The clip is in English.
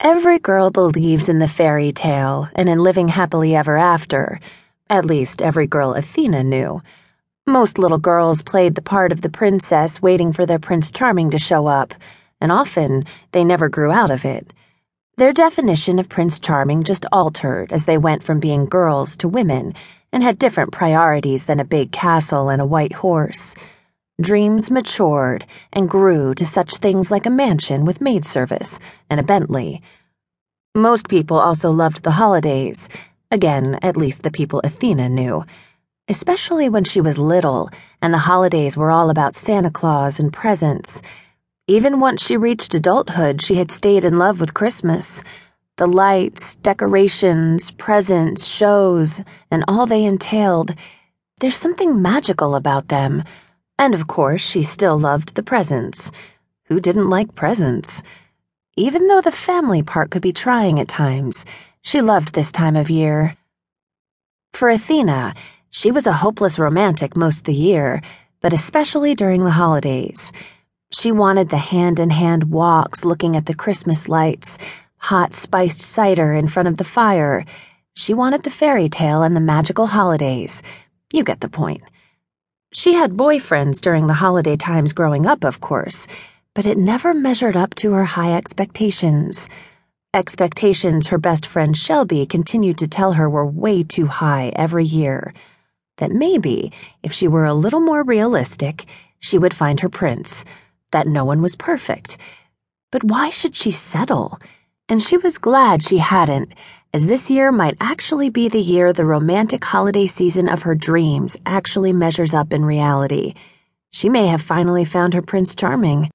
Every girl believes in the fairy tale and in living happily ever after. At least, every girl Athena knew. Most little girls played the part of the princess waiting for their Prince Charming to show up, and often they never grew out of it. Their definition of Prince Charming just altered as they went from being girls to women and had different priorities than a big castle and a white horse. Dreams matured and grew to such things like a mansion with maid service and a Bentley. Most people also loved the holidays. Again, at least the people Athena knew. Especially when she was little and the holidays were all about Santa Claus and presents. Even once she reached adulthood, she had stayed in love with Christmas. The lights, decorations, presents, shows, and all they entailed. There's something magical about them and of course, she still loved the presents. Who didn't like presents? Even though the family part could be trying at times, she loved this time of year. For Athena, she was a hopeless romantic most the year, but especially during the holidays. She wanted the hand in hand walks looking at the Christmas lights, hot spiced cider in front of the fire. She wanted the fairy tale and the magical holidays. You get the point. She had boyfriends during the holiday times growing up, of course, but it never measured up to her high expectations. Expectations her best friend Shelby continued to tell her were way too high every year. That maybe, if she were a little more realistic, she would find her prince. That no one was perfect. But why should she settle? And she was glad she hadn't as this year might actually be the year the romantic holiday season of her dreams actually measures up in reality. She may have finally found her Prince Charming.